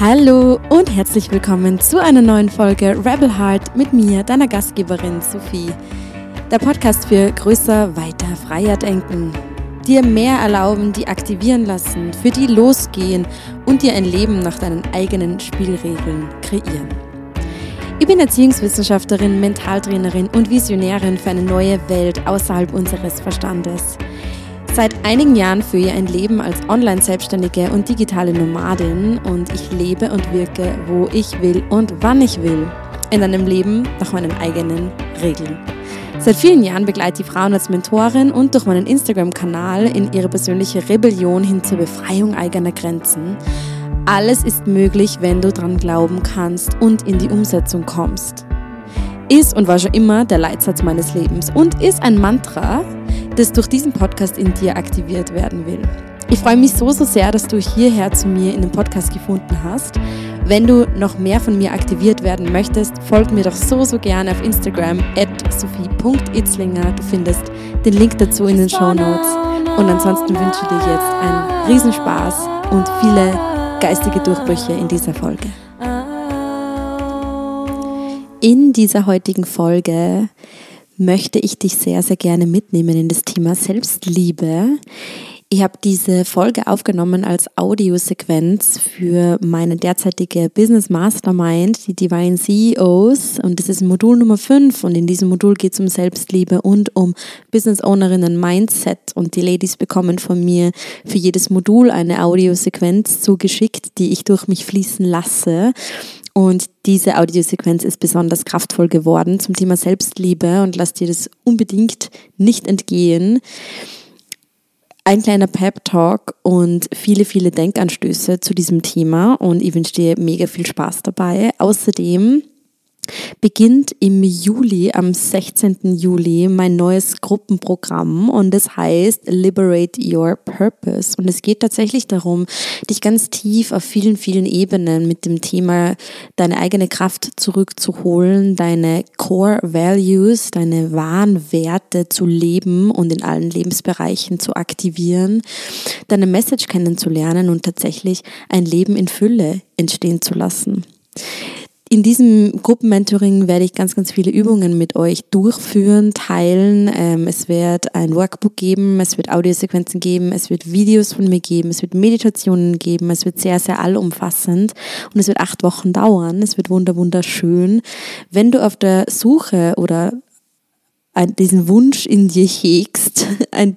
Hallo und herzlich willkommen zu einer neuen Folge Rebel Heart mit mir, deiner Gastgeberin Sophie. Der Podcast für größer, weiter, freier denken. Dir mehr erlauben, die aktivieren lassen, für die losgehen und dir ein Leben nach deinen eigenen Spielregeln kreieren. Ich bin Erziehungswissenschaftlerin, Mentaltrainerin und Visionärin für eine neue Welt außerhalb unseres Verstandes. Seit einigen Jahren führe ich ein Leben als Online-Selbstständige und digitale Nomadin und ich lebe und wirke, wo ich will und wann ich will. In einem Leben nach meinen eigenen Regeln. Seit vielen Jahren begleite ich Frauen als Mentorin und durch meinen Instagram-Kanal in ihre persönliche Rebellion hin zur Befreiung eigener Grenzen. Alles ist möglich, wenn du dran glauben kannst und in die Umsetzung kommst. Ist und war schon immer der Leitsatz meines Lebens und ist ein Mantra, das durch diesen Podcast in dir aktiviert werden will. Ich freue mich so, so sehr, dass du hierher zu mir in den Podcast gefunden hast. Wenn du noch mehr von mir aktiviert werden möchtest, folg mir doch so, so gerne auf Instagram at sophie.itzlinger. Du findest den Link dazu in den Show Notes. Und ansonsten wünsche ich dir jetzt einen Riesenspaß und viele geistige Durchbrüche in dieser Folge. In dieser heutigen Folge möchte ich dich sehr, sehr gerne mitnehmen in das Thema Selbstliebe. Ich habe diese Folge aufgenommen als Audiosequenz für meine derzeitige Business Mastermind, die Divine CEOs. Und das ist Modul Nummer 5. Und in diesem Modul geht es um Selbstliebe und um Business Ownerinnen Mindset. Und die Ladies bekommen von mir für jedes Modul eine Audiosequenz zugeschickt, die ich durch mich fließen lasse. Und diese Audiosequenz ist besonders kraftvoll geworden zum Thema Selbstliebe und lass dir das unbedingt nicht entgehen. Ein kleiner Pep-Talk und viele, viele Denkanstöße zu diesem Thema und ich wünsche dir mega viel Spaß dabei. Außerdem beginnt im Juli, am 16. Juli, mein neues Gruppenprogramm und es heißt Liberate Your Purpose. Und es geht tatsächlich darum, dich ganz tief auf vielen, vielen Ebenen mit dem Thema deine eigene Kraft zurückzuholen, deine Core Values, deine wahren Werte zu leben und in allen Lebensbereichen zu aktivieren, deine Message kennenzulernen und tatsächlich ein Leben in Fülle entstehen zu lassen. In diesem Gruppenmentoring werde ich ganz, ganz viele Übungen mit euch durchführen, teilen. Ähm, es wird ein Workbook geben, es wird Audiosequenzen geben, es wird Videos von mir geben, es wird Meditationen geben, es wird sehr, sehr allumfassend und es wird acht Wochen dauern. Es wird wunder, wunderschön. Wenn du auf der Suche oder diesen Wunsch in dir hegst, ein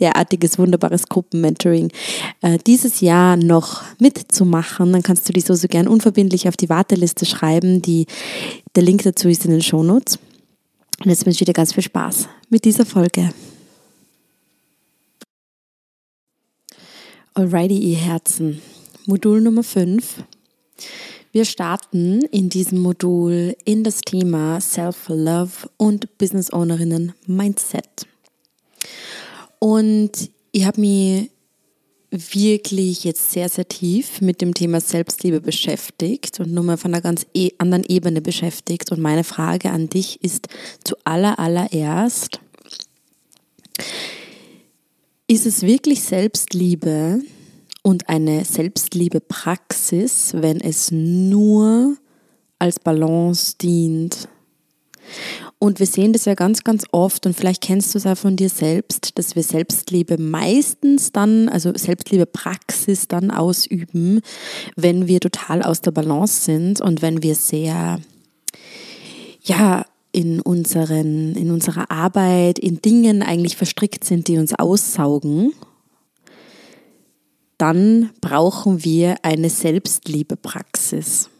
derartiges wunderbares Gruppenmentoring äh, dieses Jahr noch mitzumachen, dann kannst du dich so, so gern unverbindlich auf die Warteliste schreiben. Die, der Link dazu ist in den Shownotes. Und jetzt wünsche ich dir ganz viel Spaß mit dieser Folge. Alrighty, ihr Herzen. Modul Nummer 5. Wir starten in diesem Modul in das Thema Self-Love und Business Ownerinnen Mindset. Und ich habe mich wirklich jetzt sehr, sehr tief mit dem Thema Selbstliebe beschäftigt und nur mal von einer ganz e anderen Ebene beschäftigt. Und meine Frage an dich ist zu aller, allererst, ist es wirklich Selbstliebe, und eine Selbstliebe-Praxis, wenn es nur als Balance dient. Und wir sehen das ja ganz, ganz oft und vielleicht kennst du es auch von dir selbst, dass wir Selbstliebe meistens dann, also Selbstliebe-Praxis dann ausüben, wenn wir total aus der Balance sind und wenn wir sehr, ja, in, unseren, in unserer Arbeit, in Dingen eigentlich verstrickt sind, die uns aussaugen dann brauchen wir eine Selbstliebepraxis.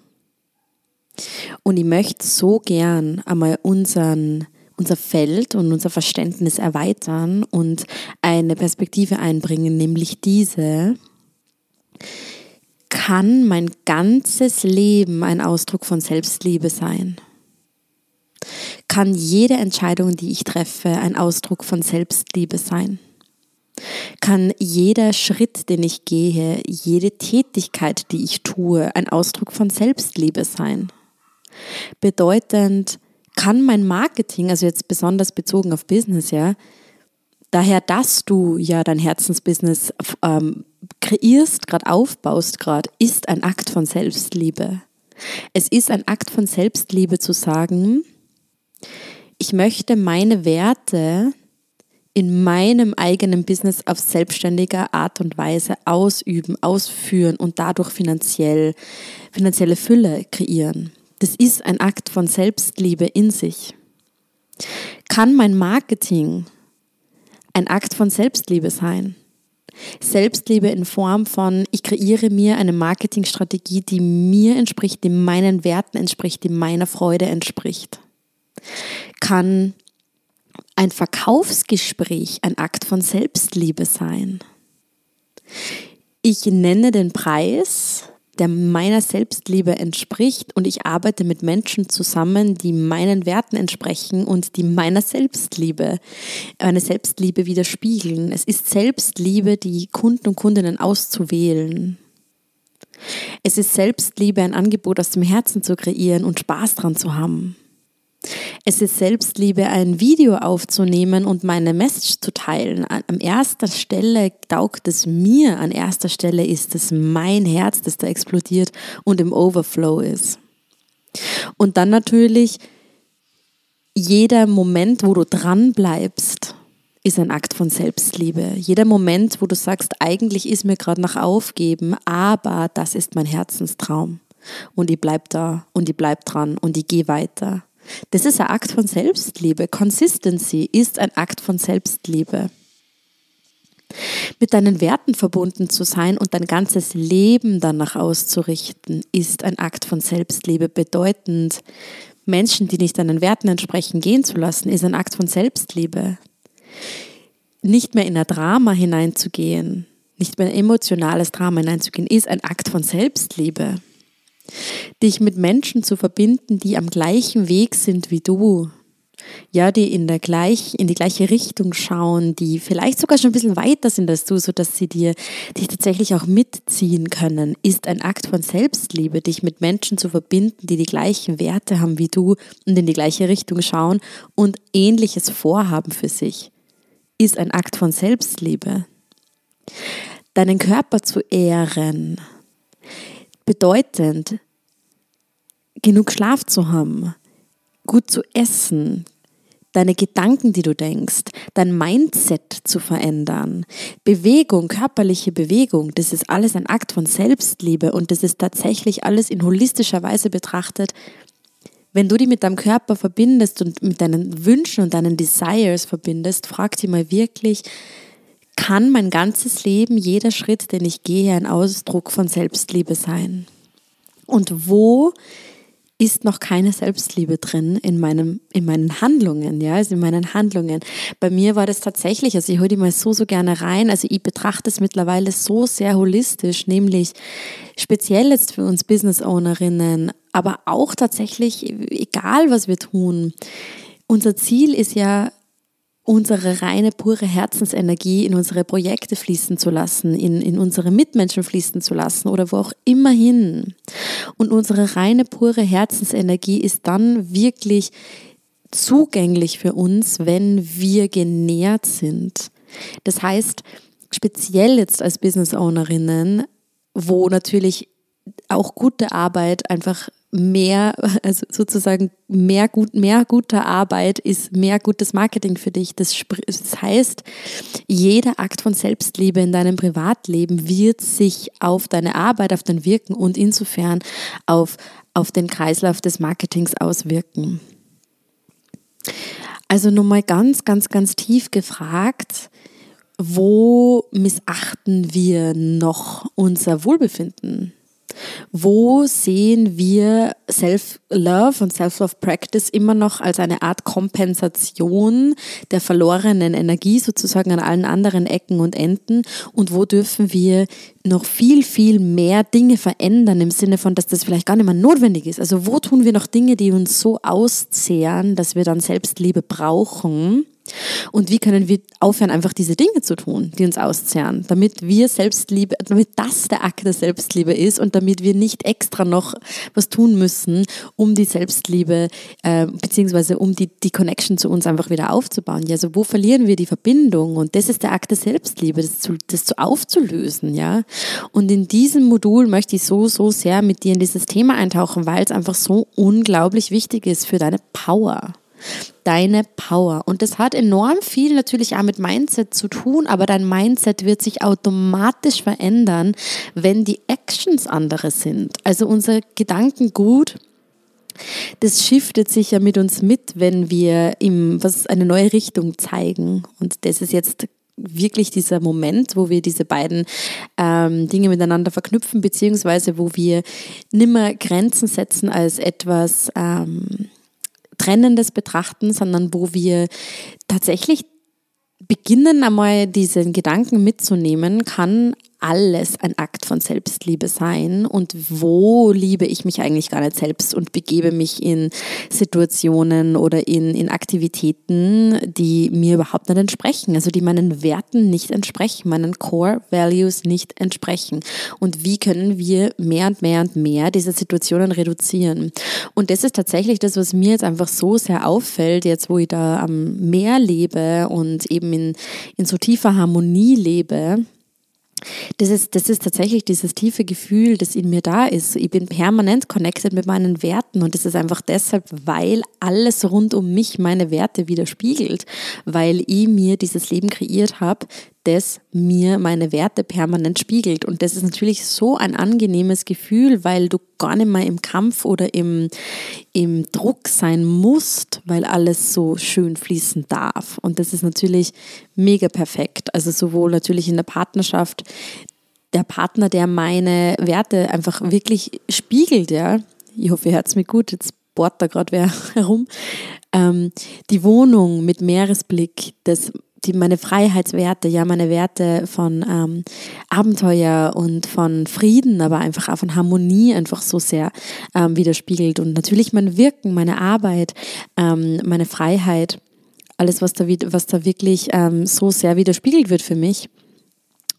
Und ich möchte so gern einmal unseren, unser Feld und unser Verständnis erweitern und eine Perspektive einbringen, nämlich diese, kann mein ganzes Leben ein Ausdruck von Selbstliebe sein? Kann jede Entscheidung, die ich treffe, ein Ausdruck von Selbstliebe sein? Kann jeder Schritt, den ich gehe, jede Tätigkeit, die ich tue, ein Ausdruck von Selbstliebe sein. Bedeutend kann mein Marketing, also jetzt besonders bezogen auf Business, ja, daher, dass du ja dein Herzensbusiness ähm, kreierst, gerade aufbaust, gerade, ist ein Akt von Selbstliebe. Es ist ein Akt von Selbstliebe zu sagen, ich möchte meine Werte in meinem eigenen Business auf selbstständiger Art und Weise ausüben, ausführen und dadurch finanziell, finanzielle Fülle kreieren. Das ist ein Akt von Selbstliebe in sich. Kann mein Marketing ein Akt von Selbstliebe sein? Selbstliebe in Form von, ich kreiere mir eine Marketingstrategie, die mir entspricht, die meinen Werten entspricht, die meiner Freude entspricht. Kann ein Verkaufsgespräch ein Akt von Selbstliebe sein? Ich nenne den Preis, der meiner Selbstliebe entspricht und ich arbeite mit Menschen zusammen, die meinen Werten entsprechen und die meiner Selbstliebe, meine Selbstliebe widerspiegeln. Es ist Selbstliebe, die Kunden und Kundinnen auszuwählen. Es ist Selbstliebe, ein Angebot aus dem Herzen zu kreieren und Spaß dran zu haben. Es ist Selbstliebe, ein Video aufzunehmen und meine Message zu teilen. An erster Stelle taugt es mir, an erster Stelle ist es mein Herz, das da explodiert und im Overflow ist. Und dann natürlich jeder Moment, wo du dran bleibst, ist ein Akt von Selbstliebe. Jeder Moment, wo du sagst, eigentlich ist mir gerade nach Aufgeben, aber das ist mein Herzenstraum. Und ich bleib da und ich bleib dran und ich gehe weiter. Das ist ein Akt von Selbstliebe. Consistency ist ein Akt von Selbstliebe. Mit deinen Werten verbunden zu sein und dein ganzes Leben danach auszurichten, ist ein Akt von Selbstliebe. Bedeutend, Menschen, die nicht deinen Werten entsprechen, gehen zu lassen, ist ein Akt von Selbstliebe. Nicht mehr in ein Drama hineinzugehen, nicht mehr in ein emotionales Drama hineinzugehen, ist ein Akt von Selbstliebe dich mit Menschen zu verbinden, die am gleichen Weg sind wie du. Ja, die in, der gleich, in die gleiche Richtung schauen, die vielleicht sogar schon ein bisschen weiter sind als du, sodass sie dir dich tatsächlich auch mitziehen können, ist ein Akt von Selbstliebe, dich mit Menschen zu verbinden, die die gleichen Werte haben wie du und in die gleiche Richtung schauen und ähnliches vorhaben für sich, ist ein Akt von Selbstliebe. Deinen Körper zu ehren, bedeutend, genug Schlaf zu haben, gut zu essen, deine Gedanken, die du denkst, dein Mindset zu verändern. Bewegung, körperliche Bewegung, das ist alles ein Akt von Selbstliebe und das ist tatsächlich alles in holistischer Weise betrachtet. Wenn du dich mit deinem Körper verbindest und mit deinen Wünschen und deinen Desires verbindest, frag dich mal wirklich, kann mein ganzes Leben, jeder Schritt, den ich gehe, ein Ausdruck von Selbstliebe sein? Und wo ist noch keine Selbstliebe drin in, meinem, in meinen Handlungen, ja, also in meinen Handlungen. Bei mir war das tatsächlich, also ich hole die mal so, so gerne rein, also ich betrachte es mittlerweile so sehr holistisch, nämlich speziell jetzt für uns Business Ownerinnen, aber auch tatsächlich, egal was wir tun, unser Ziel ist ja, unsere reine, pure Herzensenergie in unsere Projekte fließen zu lassen, in, in unsere Mitmenschen fließen zu lassen oder wo auch immer hin. Und unsere reine, pure Herzensenergie ist dann wirklich zugänglich für uns, wenn wir genährt sind. Das heißt, speziell jetzt als Business Ownerinnen, wo natürlich auch gute Arbeit einfach mehr, also sozusagen mehr, gut, mehr guter Arbeit ist mehr gutes Marketing für dich. Das, das heißt, jeder Akt von Selbstliebe in deinem Privatleben wird sich auf deine Arbeit, auf dein Wirken und insofern auf, auf den Kreislauf des Marketings auswirken. Also nur mal ganz, ganz, ganz tief gefragt, wo missachten wir noch unser Wohlbefinden? Wo sehen wir Self-Love und Self-Love-Practice immer noch als eine Art Kompensation der verlorenen Energie sozusagen an allen anderen Ecken und Enden? Und wo dürfen wir noch viel, viel mehr Dinge verändern im Sinne von, dass das vielleicht gar nicht mehr notwendig ist? Also wo tun wir noch Dinge, die uns so auszehren, dass wir dann Selbstliebe brauchen? Und wie können wir aufhören, einfach diese Dinge zu tun, die uns auszehren, damit wir Selbstliebe, damit das der Akt der Selbstliebe ist und damit wir nicht extra noch was tun müssen, um die Selbstliebe äh, beziehungsweise um die, die Connection zu uns einfach wieder aufzubauen. Ja, also wo verlieren wir die Verbindung? Und das ist der Akt der Selbstliebe, das zu, das zu aufzulösen, ja. Und in diesem Modul möchte ich so, so sehr mit dir in dieses Thema eintauchen, weil es einfach so unglaublich wichtig ist für deine Power deine Power. Und das hat enorm viel natürlich auch mit Mindset zu tun, aber dein Mindset wird sich automatisch verändern, wenn die Actions andere sind. Also unser Gedankengut das shiftet sich ja mit uns mit, wenn wir ihm was eine neue Richtung zeigen. Und das ist jetzt wirklich dieser Moment, wo wir diese beiden ähm, Dinge miteinander verknüpfen, beziehungsweise wo wir nimmer Grenzen setzen als etwas ähm, Trennendes betrachten, sondern wo wir tatsächlich beginnen, einmal diesen Gedanken mitzunehmen, kann alles ein Akt von Selbstliebe sein und wo liebe ich mich eigentlich gar nicht selbst und begebe mich in Situationen oder in, in Aktivitäten, die mir überhaupt nicht entsprechen, also die meinen Werten nicht entsprechen, meinen Core Values nicht entsprechen. Und wie können wir mehr und mehr und mehr diese Situationen reduzieren? Und das ist tatsächlich das, was mir jetzt einfach so sehr auffällt, jetzt wo ich da am Meer lebe und eben in, in so tiefer Harmonie lebe das ist, das ist tatsächlich dieses tiefe Gefühl, das in mir da ist. Ich bin permanent connected mit meinen Werten und das ist einfach deshalb, weil alles rund um mich meine Werte widerspiegelt, weil ich mir dieses Leben kreiert habe, das mir meine Werte permanent spiegelt. Und das ist natürlich so ein angenehmes Gefühl, weil du gar nicht mehr im Kampf oder im, im Druck sein musst, weil alles so schön fließen darf. Und das ist natürlich mega perfekt. Also sowohl natürlich in der Partnerschaft, der Partner, der meine Werte einfach wirklich spiegelt, ja. Ich hoffe, ihr hört es mir gut. Jetzt bohrt da gerade wer herum. Ähm, die Wohnung mit Meeresblick, das die, meine Freiheitswerte, ja, meine Werte von ähm, Abenteuer und von Frieden, aber einfach auch von Harmonie einfach so sehr ähm, widerspiegelt. Und natürlich mein Wirken, meine Arbeit, ähm, meine Freiheit, alles, was da, was da wirklich ähm, so sehr widerspiegelt wird für mich.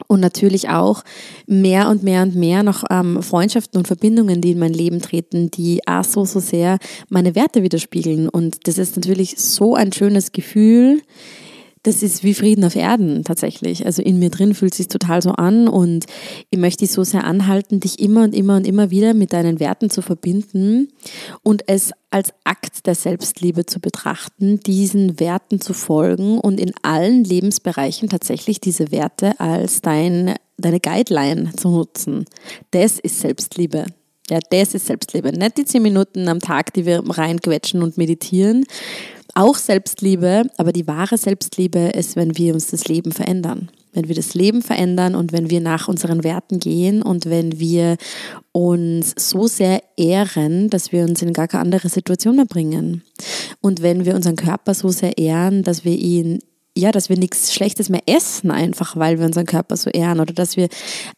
Und natürlich auch mehr und mehr und mehr noch ähm, Freundschaften und Verbindungen, die in mein Leben treten, die auch so, so sehr meine Werte widerspiegeln. Und das ist natürlich so ein schönes Gefühl, das ist wie Frieden auf Erden tatsächlich. Also in mir drin fühlt es sich total so an und ich möchte dich so sehr anhalten, dich immer und immer und immer wieder mit deinen Werten zu verbinden und es als Akt der Selbstliebe zu betrachten, diesen Werten zu folgen und in allen Lebensbereichen tatsächlich diese Werte als dein, deine Guideline zu nutzen. Das ist Selbstliebe. Ja, das ist Selbstliebe. Nicht die zehn Minuten am Tag, die wir reinquetschen und meditieren, auch Selbstliebe, aber die wahre Selbstliebe ist, wenn wir uns das Leben verändern. Wenn wir das Leben verändern und wenn wir nach unseren Werten gehen und wenn wir uns so sehr ehren, dass wir uns in gar keine andere Situation mehr bringen. Und wenn wir unseren Körper so sehr ehren, dass wir ihn ja, dass wir nichts Schlechtes mehr essen, einfach weil wir unseren Körper so ehren oder dass wir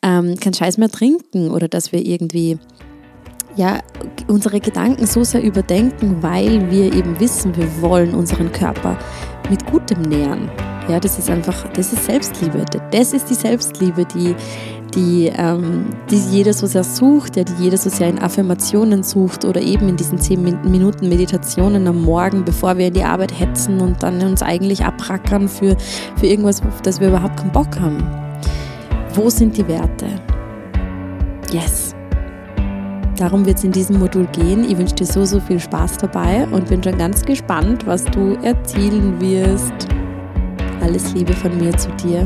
ähm, keinen Scheiß mehr trinken oder dass wir irgendwie ja, unsere Gedanken so sehr überdenken, weil wir eben wissen, wir wollen unseren Körper mit Gutem nähern. Ja, das ist einfach, das ist Selbstliebe. Das ist die Selbstliebe, die, die, ähm, die jeder so sehr sucht, ja, die jeder so sehr in Affirmationen sucht oder eben in diesen 10 Minuten Meditationen am Morgen, bevor wir in die Arbeit hetzen und dann uns eigentlich abrackern für, für irgendwas, auf das wir überhaupt keinen Bock haben. Wo sind die Werte? Yes. Darum wird es in diesem Modul gehen. Ich wünsche dir so, so viel Spaß dabei und bin schon ganz gespannt, was du erzielen wirst. Alles Liebe von mir zu dir.